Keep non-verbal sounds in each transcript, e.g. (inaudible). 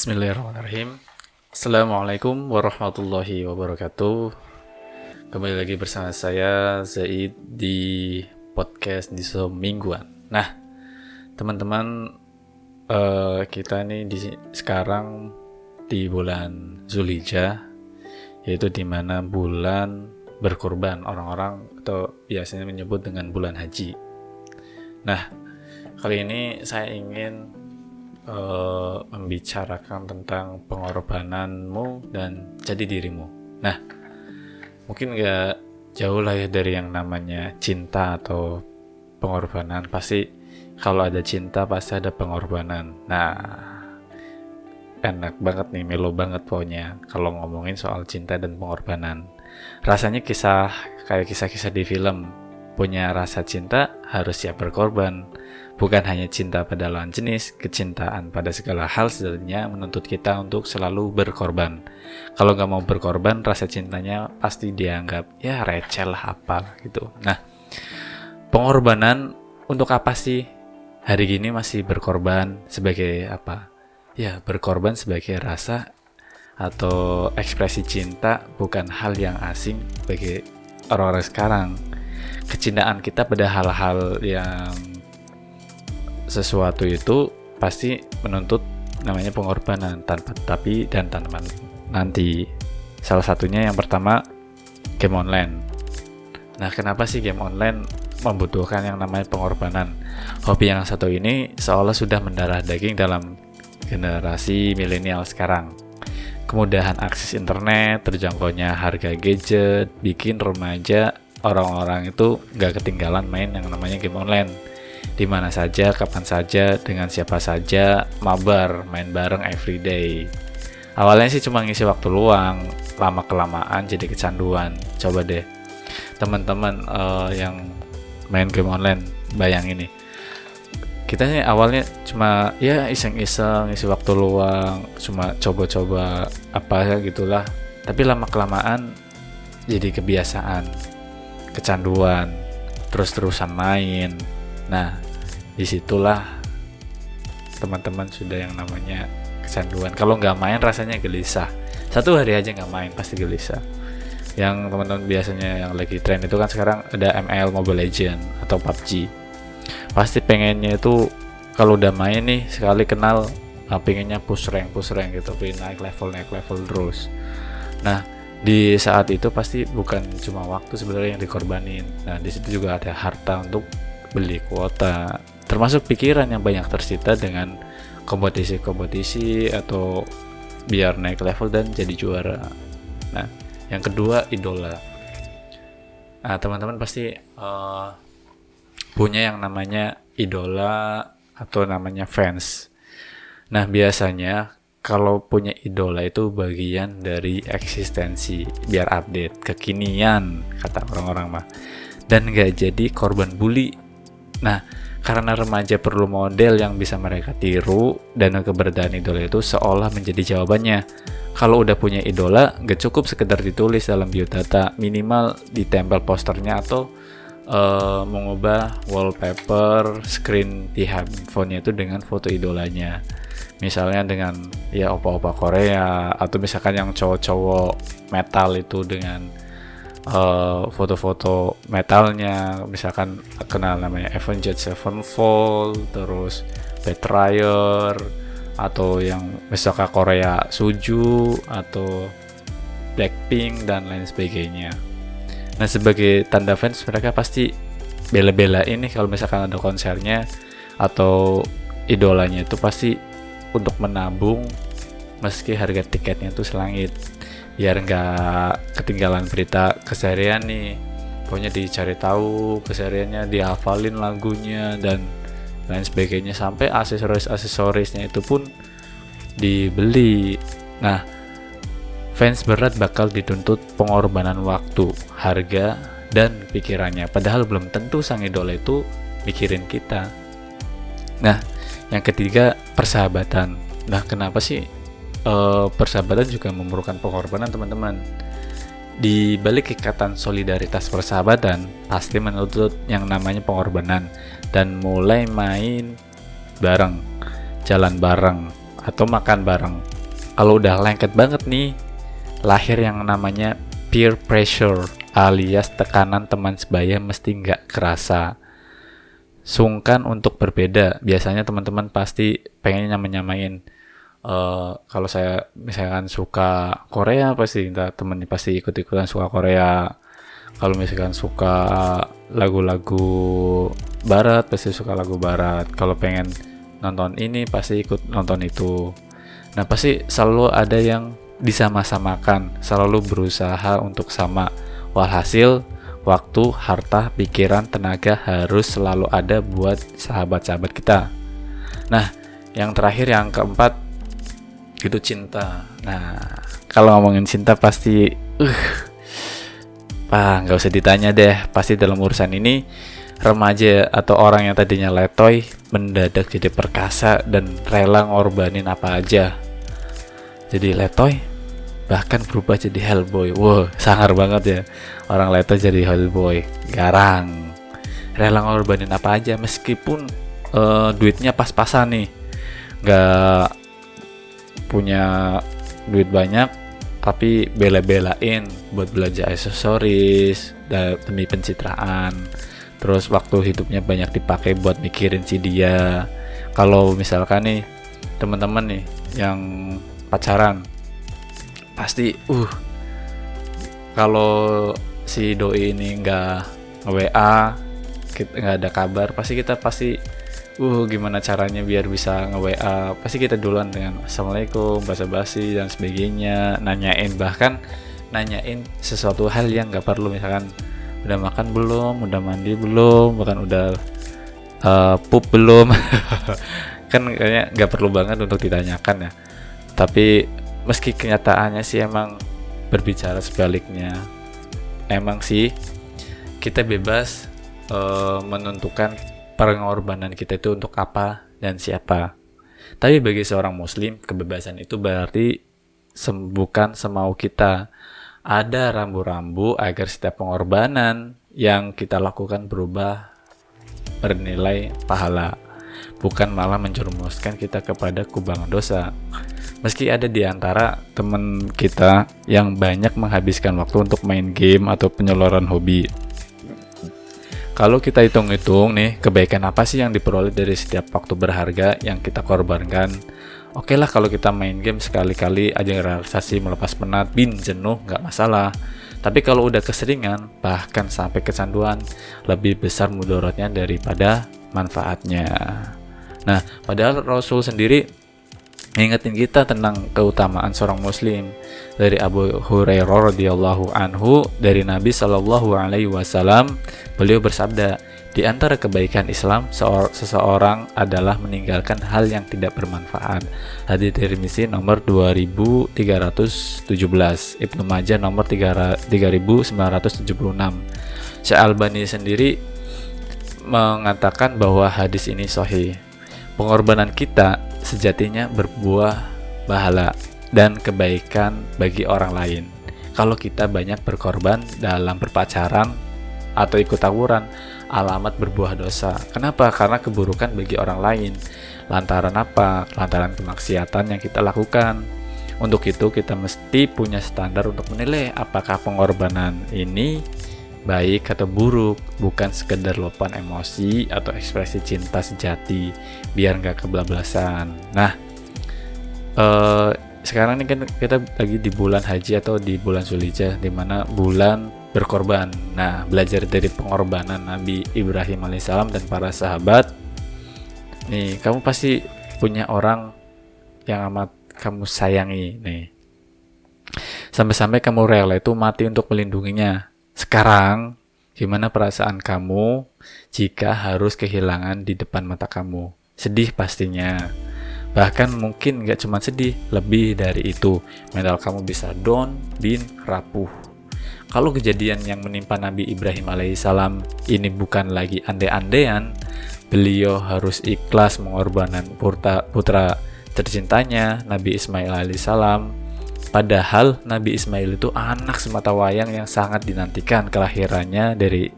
Bismillahirrahmanirrahim. Assalamualaikum warahmatullahi wabarakatuh. Kembali lagi bersama saya Zaid di podcast di mingguan. Nah teman-teman uh, kita nih di sekarang di bulan Zulhijjah yaitu di mana bulan berkurban orang-orang atau biasanya menyebut dengan bulan haji. Nah kali ini saya ingin uh, membicarakan tentang pengorbananmu dan jadi dirimu. Nah, mungkin gak jauh lah ya dari yang namanya cinta atau pengorbanan. Pasti kalau ada cinta pasti ada pengorbanan. Nah, enak banget nih, melo banget pokoknya kalau ngomongin soal cinta dan pengorbanan. Rasanya kisah kayak kisah-kisah di film. Punya rasa cinta harus siap berkorban Bukan hanya cinta pada lawan jenis, kecintaan pada segala hal sebenarnya menuntut kita untuk selalu berkorban. Kalau nggak mau berkorban, rasa cintanya pasti dianggap ya receh lah apa gitu. Nah, pengorbanan untuk apa sih? Hari gini masih berkorban sebagai apa? Ya, berkorban sebagai rasa atau ekspresi cinta bukan hal yang asing bagi orang-orang sekarang. Kecintaan kita pada hal-hal yang sesuatu itu pasti menuntut namanya pengorbanan tanpa tapi dan tanpa nanti. Salah satunya yang pertama game online. Nah, kenapa sih game online membutuhkan yang namanya pengorbanan? Hobi yang satu ini seolah sudah mendarah daging dalam generasi milenial sekarang. Kemudahan akses internet, terjangkaunya harga gadget, bikin remaja orang-orang itu nggak ketinggalan main yang namanya game online di mana saja, kapan saja, dengan siapa saja, mabar, main bareng everyday. Awalnya sih cuma ngisi waktu luang, lama kelamaan jadi kecanduan. Coba deh, teman-teman uh, yang main game online, bayang ini. Kita nih awalnya cuma ya iseng-iseng ngisi waktu luang, cuma coba-coba apa ya gitulah. Tapi lama kelamaan jadi kebiasaan, kecanduan, terus-terusan main. Nah, di situlah teman-teman sudah yang namanya kecanduan. Kalau nggak main rasanya gelisah. Satu hari aja nggak main pasti gelisah. Yang teman-teman biasanya yang lagi tren itu kan sekarang ada ML Mobile Legend atau PUBG pasti pengennya itu kalau udah main nih sekali kenal nah, pengennya push rank push rank gitu. Pengen naik level naik level terus. Nah di saat itu pasti bukan cuma waktu sebenarnya yang dikorbanin. Nah di situ juga ada harta untuk beli kuota termasuk pikiran yang banyak tersita dengan kompetisi-kompetisi atau biar naik level dan jadi juara. Nah, yang kedua idola. Nah, teman-teman pasti uh, punya yang namanya idola atau namanya fans. Nah, biasanya kalau punya idola itu bagian dari eksistensi biar update kekinian kata orang-orang mah dan gak jadi korban bully. Nah, karena remaja perlu model yang bisa mereka tiru dan keberadaan idola itu seolah menjadi jawabannya. Kalau udah punya idola, gak cukup sekedar ditulis dalam biodata, minimal ditempel posternya atau uh, mengubah wallpaper screen di handphonenya itu dengan foto idolanya. Misalnya dengan ya opa-opa Korea atau misalkan yang cowok-cowok metal itu dengan Eh, foto-foto uh, metalnya misalkan kenal namanya Avenged Sevenfold terus Betrayer atau yang misalkan Korea Suju atau Blackpink dan lain sebagainya. Nah sebagai tanda fans mereka pasti bela-bela ini kalau misalkan ada konsernya atau idolanya itu pasti untuk menabung meski harga tiketnya itu selangit biar nggak ketinggalan berita keseharian nih. Pokoknya dicari tahu kesehariannya dihafalin lagunya dan lain sebagainya. Sampai aksesoris aksesorisnya itu pun dibeli. Nah fans berat bakal dituntut pengorbanan waktu harga dan pikirannya. Padahal belum tentu sang idola itu mikirin kita. Nah yang ketiga persahabatan. Nah kenapa sih uh, persahabatan juga memerlukan pengorbanan teman-teman. Di balik ikatan solidaritas persahabatan pasti menuntut yang namanya pengorbanan dan mulai main bareng, jalan bareng, atau makan bareng. kalau udah lengket banget nih lahir yang namanya peer pressure alias tekanan teman sebaya mesti nggak kerasa sungkan untuk berbeda biasanya teman-teman pasti pengen nyamain-nyamain uh, kalau saya misalkan suka Korea pasti temennya pasti ikut-ikutan suka Korea. Kalau misalkan suka lagu-lagu barat pasti suka lagu barat. Kalau pengen nonton ini pasti ikut nonton itu. Nah pasti selalu ada yang disama-samakan selalu berusaha untuk sama. Walhasil waktu, harta, pikiran, tenaga harus selalu ada buat sahabat-sahabat kita. Nah, yang terakhir yang keempat itu cinta. Nah, kalau ngomongin cinta pasti uh Pak, nggak usah ditanya deh, pasti dalam urusan ini remaja atau orang yang tadinya letoy mendadak jadi perkasa dan rela ngorbanin apa aja. Jadi letoy bahkan berubah jadi Hellboy. Wow, sangar banget ya. Orang letoy jadi Hellboy. Garang. Rela ngorbanin apa aja meskipun uh, duitnya pas-pasan nih. Nggak punya duit banyak tapi bela-belain buat belajar aksesoris demi pencitraan. Terus waktu hidupnya banyak dipakai buat mikirin si dia. Kalau misalkan nih teman-teman nih yang pacaran pasti uh kalau si doi ini nggak WA nggak ada kabar pasti kita pasti uh gimana caranya biar bisa nge-WA pasti kita duluan dengan assalamualaikum bahasa basi dan sebagainya. Nanyain bahkan nanyain sesuatu hal yang nggak perlu. Misalkan udah makan belum? Udah mandi belum? Bahkan udah uh, pup belum? (laughs) Kan kayaknya nggak perlu banget untuk ditanyakan ya. Tapi meski kenyataannya sih emang berbicara sebaliknya emang sih kita bebas uh, menentukan pengorbanan kita itu untuk apa dan siapa. Tapi bagi seorang muslim, kebebasan itu berarti sembuhkan semau kita. Ada rambu-rambu agar setiap pengorbanan yang kita lakukan berubah bernilai pahala. Bukan malah menjerumuskan kita kepada kubangan dosa. Meski ada di antara teman kita yang banyak menghabiskan waktu untuk main game atau penyaluran hobi, kalau kita hitung-hitung nih, kebaikan apa sih yang diperoleh dari setiap waktu berharga yang kita korbankan? Oke lah kalau kita main game sekali-kali aja relaksasi melepas penat, bin, jenuh, nggak masalah. Tapi kalau udah keseringan, bahkan sampai kecanduan, lebih besar mudorotnya daripada manfaatnya. Nah, padahal Rasul sendiri ngingetin kita tentang keutamaan seorang muslim dari Abu Hurairah radhiyallahu anhu dari Nabi Shallallahu alaihi wasallam beliau bersabda di antara kebaikan Islam seseorang adalah meninggalkan hal yang tidak bermanfaat. Hadis Tirmizi nomor 2317, Ibnu Majah nomor 3976. Syekh Albani sendiri mengatakan bahwa hadis ini sahih. Pengorbanan kita sejatinya berbuah pahala dan kebaikan bagi orang lain. Kalau kita banyak berkorban dalam berpacaran atau ikut tawuran, alamat berbuah dosa. Kenapa? Karena keburukan bagi orang lain. Lantaran apa? Lantaran kemaksiatan yang kita lakukan. Untuk itu kita mesti punya standar untuk menilai apakah pengorbanan ini baik atau buruk, bukan sekedar luapan emosi atau ekspresi cinta sejati, biar nggak kebablasan. Nah, eh, sekarang ini kan kita lagi di bulan haji atau di bulan Zulhijjah, di mana bulan berkorban. Nah, belajar dari pengorbanan Nabi Ibrahim alaihissalam dan para sahabat. Nih, kamu pasti punya orang yang amat kamu sayangi nih. Sampai-sampai kamu rela itu mati untuk melindunginya sekarang, gimana perasaan kamu jika harus kehilangan di depan mata kamu? Sedih pastinya. Bahkan mungkin gak cuma sedih, lebih dari itu. Mental kamu bisa down, bin, rapuh. Kalau kejadian yang menimpa Nabi Ibrahim alaihissalam ini bukan lagi ande-andean, beliau harus ikhlas mengorbankan putra, putra tercintanya Nabi Ismail alaihissalam Padahal Nabi Ismail itu anak semata wayang yang sangat dinantikan kelahirannya dari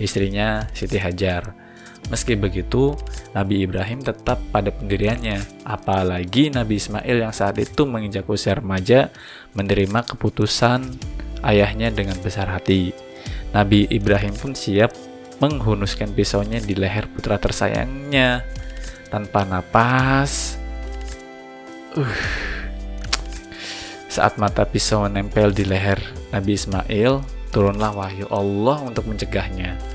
istrinya Siti Hajar. Meski begitu, Nabi Ibrahim tetap pada pendiriannya, apalagi Nabi Ismail yang saat itu menginjak usia remaja menerima keputusan ayahnya dengan besar hati. Nabi Ibrahim pun siap menghunuskan pisaunya di leher putra tersayangnya tanpa napas. Uh. Saat mata pisau menempel di leher Nabi Ismail, turunlah wahyu Allah untuk mencegahnya.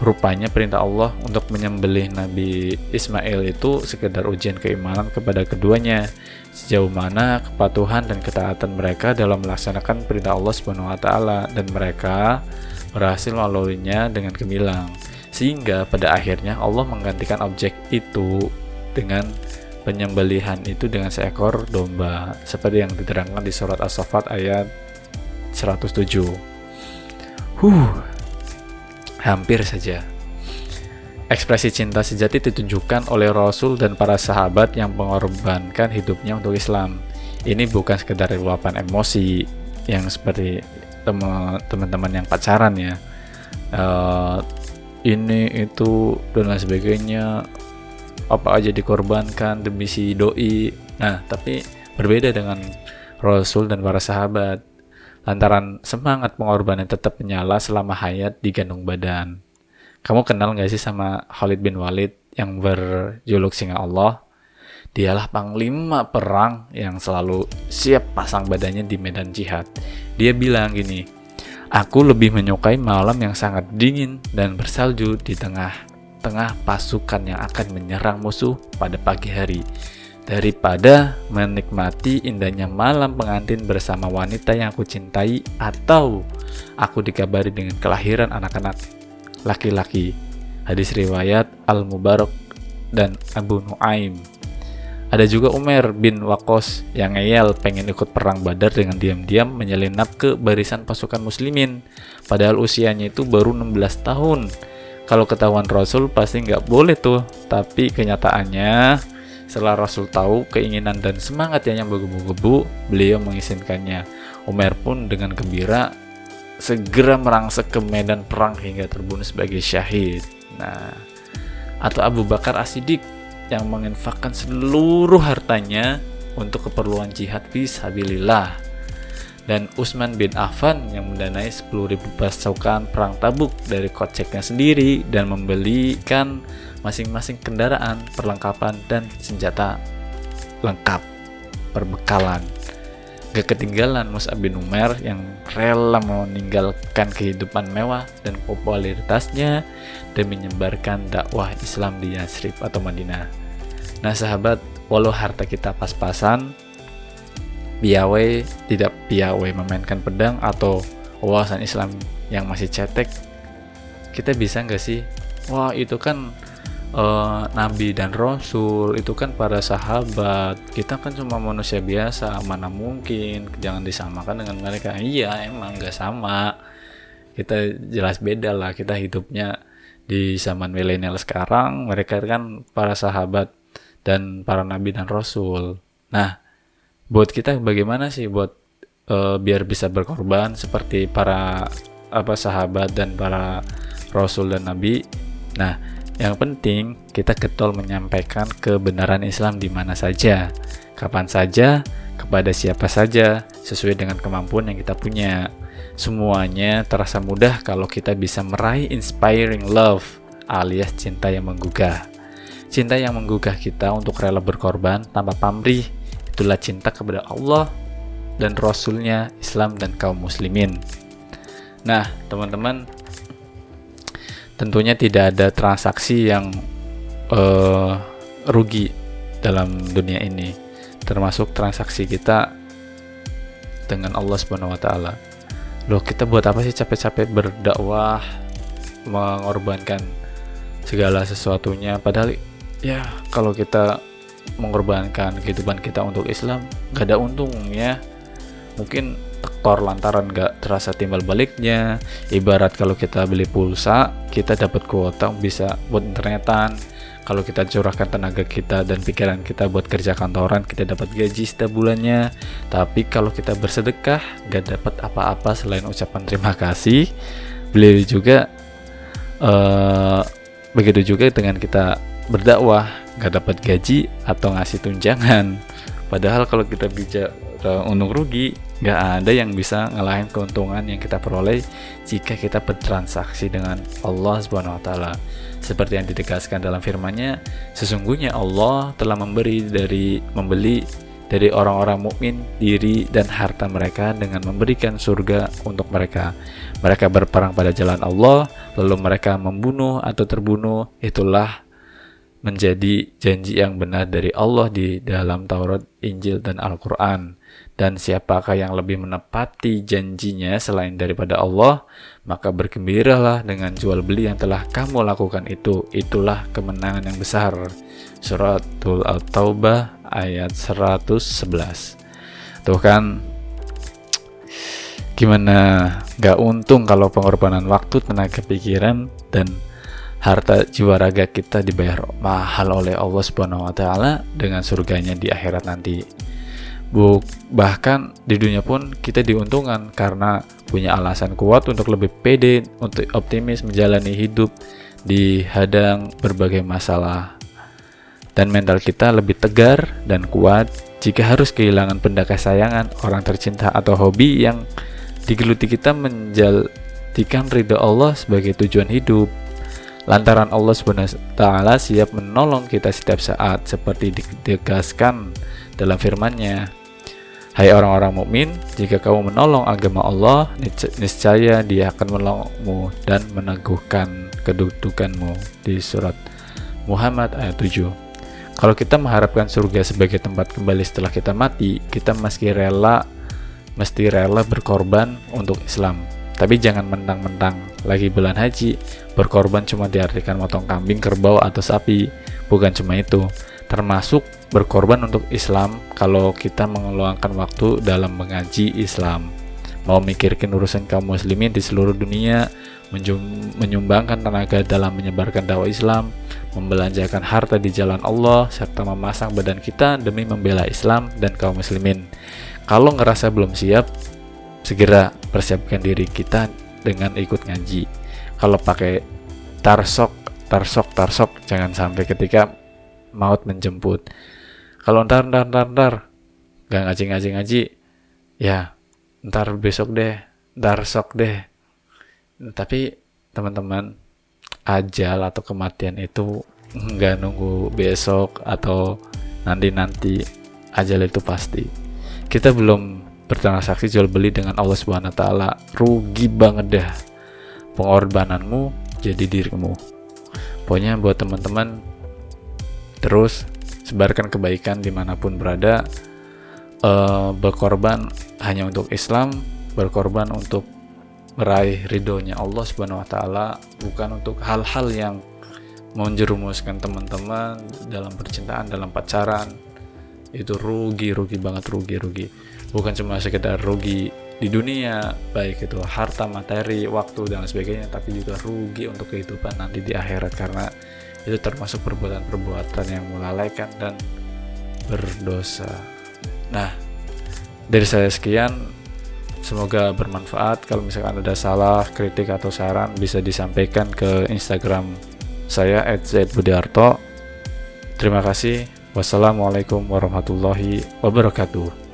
Rupanya perintah Allah untuk menyembelih Nabi Ismail itu sekedar ujian keimanan kepada keduanya, sejauh mana kepatuhan dan ketaatan mereka dalam melaksanakan perintah Allah Subhanahu wa taala dan mereka berhasil melaluinya dengan gemilang. Sehingga pada akhirnya Allah menggantikan objek itu dengan penyembelihan itu dengan seekor domba seperti yang diterangkan di surat As-Saffat ayat 107. Huh, hampir saja. Ekspresi cinta sejati ditunjukkan oleh Rasul dan para sahabat yang mengorbankan hidupnya untuk Islam. Ini bukan sekedar luapan emosi yang seperti teman-teman yang pacaran ya. Uh, ini itu dan lain sebagainya apa aja dikorbankan demi si doi. Nah, tapi berbeda dengan Rasul dan para sahabat lantaran semangat pengorbanan tetap menyala selama hayat digantung badan. Kamu kenal gak sih sama Khalid bin Walid yang berjuluk singa Allah? Dialah panglima perang yang selalu siap pasang badannya di medan jihad. Dia bilang gini, Aku lebih menyukai malam yang sangat dingin dan bersalju di tengah-tengah pasukan yang akan menyerang musuh pada pagi hari daripada menikmati indahnya malam pengantin bersama wanita yang aku cintai atau aku dikabari dengan kelahiran anak-anak laki-laki. Hadis riwayat Al-Mubarak dan Abu Nuaim. Ada juga Umar bin Wakos yang ngeyel pengen ikut perang badar dengan diam-diam menyelinap ke barisan pasukan muslimin. Padahal usianya itu baru 16 tahun. Kalau ketahuan Rasul pasti nggak boleh tuh. Tapi kenyataannya setelah Rasul tahu keinginan dan semangatnya yang menggebu-gebu, beliau mengizinkannya. Umar pun dengan gembira segera merangsek ke medan perang hingga terbunuh sebagai syahid. Nah, atau Abu Bakar Asidik yang menginfakkan seluruh hartanya untuk keperluan jihad fisabilillah dan Utsman bin Affan yang mendanai 10.000 pasukan perang tabuk dari koceknya sendiri dan membelikan masing-masing kendaraan, perlengkapan, dan senjata lengkap, perbekalan. Gak ketinggalan Mus'ab bin Umar yang rela meninggalkan kehidupan mewah dan popularitasnya demi menyebarkan dakwah Islam di Yasrib atau Madinah. Nah sahabat, walau harta kita pas-pasan, piawai tidak piawai memainkan pedang atau wawasan Islam yang masih cetek, kita bisa nggak sih? Wah itu kan uh, nabi dan rasul itu kan para sahabat. Kita kan cuma manusia biasa mana mungkin. Jangan disamakan dengan mereka. Iya emang gak sama. Kita jelas beda lah kita hidupnya di zaman milenial sekarang. Mereka kan para sahabat dan para nabi dan rasul. Nah buat kita bagaimana sih buat uh, biar bisa berkorban seperti para apa sahabat dan para rasul dan nabi? Nah yang penting, kita getol menyampaikan kebenaran Islam di mana saja, kapan saja, kepada siapa saja, sesuai dengan kemampuan yang kita punya. Semuanya terasa mudah kalau kita bisa meraih inspiring love alias cinta yang menggugah. Cinta yang menggugah kita untuk rela berkorban tanpa pamrih, itulah cinta kepada Allah dan Rasulnya, Islam dan kaum muslimin. Nah, teman-teman, tentunya tidak ada transaksi yang uh, rugi dalam dunia ini termasuk transaksi kita dengan Allah Subhanahu wa taala. Loh, kita buat apa sih capek-capek berdakwah mengorbankan segala sesuatunya padahal ya kalau kita mengorbankan kehidupan kita untuk Islam gak ada untungnya mungkin tekor lantaran gak terasa timbal baliknya. Ibarat kalau kita beli pulsa kita dapat kuota bisa buat internetan. Kalau kita curahkan tenaga kita dan pikiran kita buat kerja kantoran kita dapat gaji setiap bulannya. Tapi kalau kita bersedekah gak dapat apa-apa selain ucapan terima kasih. Beliau juga uh, begitu juga dengan kita berdakwah nggak dapat gaji atau ngasih tunjangan. Padahal kalau kita bicara untung rugi nggak ada yang bisa ngelahin keuntungan yang kita peroleh jika kita bertransaksi dengan Allah Subhanahu Wa Taala seperti yang ditegaskan dalam firman-Nya sesungguhnya Allah telah memberi dari membeli dari orang-orang mukmin diri dan harta mereka dengan memberikan surga untuk mereka. Mereka berperang pada jalan Allah, lalu mereka membunuh atau terbunuh. Itulah menjadi janji yang benar dari Allah di dalam Taurat, Injil, dan Al-Quran. Dan siapakah yang lebih menepati janjinya selain daripada Allah, maka bergembiralah dengan jual beli yang telah kamu lakukan itu. Itulah kemenangan yang besar. Suratul At-Taubah ayat 111 tuh kan gimana gak untung kalau pengorbanan waktu tenaga pikiran dan harta jiwa raga kita dibayar mahal oleh Allah Subhanahu wa taala dengan surganya di akhirat nanti. Buk, bahkan di dunia pun kita diuntungkan karena punya alasan kuat untuk lebih pede, untuk optimis menjalani hidup di hadang berbagai masalah dan mental kita lebih tegar dan kuat jika harus kehilangan benda kesayangan, orang tercinta atau hobi yang digeluti kita menjadikan ridho Allah sebagai tujuan hidup. Lantaran Allah SWT siap menolong kita setiap saat seperti ditegaskan dalam firman-Nya. Hai orang-orang mukmin, jika kamu menolong agama Allah, niscaya Dia akan menolongmu dan meneguhkan kedudukanmu di surat Muhammad ayat 7. Kalau kita mengharapkan surga sebagai tempat kembali setelah kita mati, kita meski rela mesti rela berkorban untuk Islam. Tapi jangan mentang-mentang lagi bulan haji, berkorban cuma diartikan motong kambing, kerbau, atau sapi. Bukan cuma itu, termasuk berkorban untuk Islam kalau kita mengeluangkan waktu dalam mengaji Islam. Mau mikirkan urusan kaum muslimin di seluruh dunia, menyumbangkan tenaga dalam menyebarkan dakwah Islam, membelanjakan harta di jalan Allah, serta memasang badan kita demi membela Islam dan kaum muslimin. Kalau ngerasa belum siap, segera persiapkan diri kita dengan ikut ngaji. Kalau pakai tarsok, tarsok, tarsok, jangan sampai ketika maut menjemput. Kalau ntar, ntar, ntar, ntar, gak ngaji, ngaji, ngaji, ya ntar besok deh, ntar sok deh. Tapi teman-teman, ajal atau kematian itu nggak nunggu besok atau nanti-nanti ajal itu pasti kita belum bertransaksi jual beli dengan Allah Subhanahu wa taala rugi banget dah pengorbananmu jadi dirimu pokoknya buat teman-teman terus sebarkan kebaikan di mana pun berada uh, berkorban hanya untuk Islam berkorban untuk meraih ridhonya Allah Subhanahu wa taala bukan untuk hal-hal yang menjerumuskan teman-teman dalam percintaan, dalam pacaran. Itu rugi, rugi banget rugi, rugi. Bukan cuma sekedar rugi di dunia, baik itu harta, materi, waktu dan sebagainya, tapi juga rugi untuk kehidupan nanti di akhirat karena itu termasuk perbuatan-perbuatan yang melalaikan dan berdosa. Nah, dari saya sekian Semoga bermanfaat. Kalau misalkan ada salah, kritik atau saran bisa disampaikan ke Instagram saya @zbudiarto. Terima kasih. Wassalamualaikum warahmatullahi wabarakatuh.